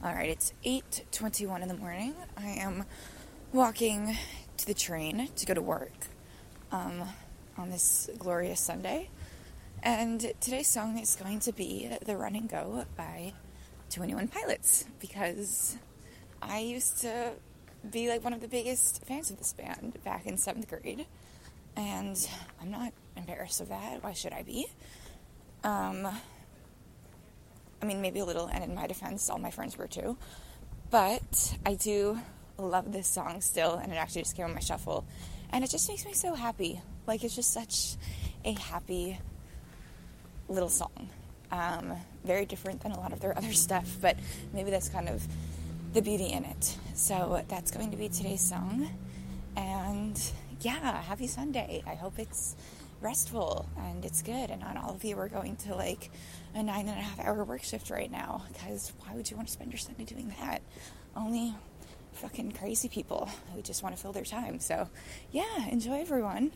All right, it's 8:21 in the morning. I am walking to the train to go to work um, on this glorious Sunday. And today's song is going to be The Run and Go by 21 Pilots because I used to be like one of the biggest fans of this band back in seventh grade. And I'm not embarrassed of that. Why should I be? Um, I mean, maybe a little, and in my defense, all my friends were too. But I do love this song still, and it actually just came on my shuffle. And it just makes me so happy. Like, it's just such a happy little song. Um, very different than a lot of their other stuff, but maybe that's kind of the beauty in it. So that's going to be today's song. And yeah, happy Sunday. I hope it's restful and it's good and not all of you are going to like a nine and a half hour work shift right now because why would you want to spend your sunday doing that? Only fucking crazy people who just want to fill their time so yeah enjoy everyone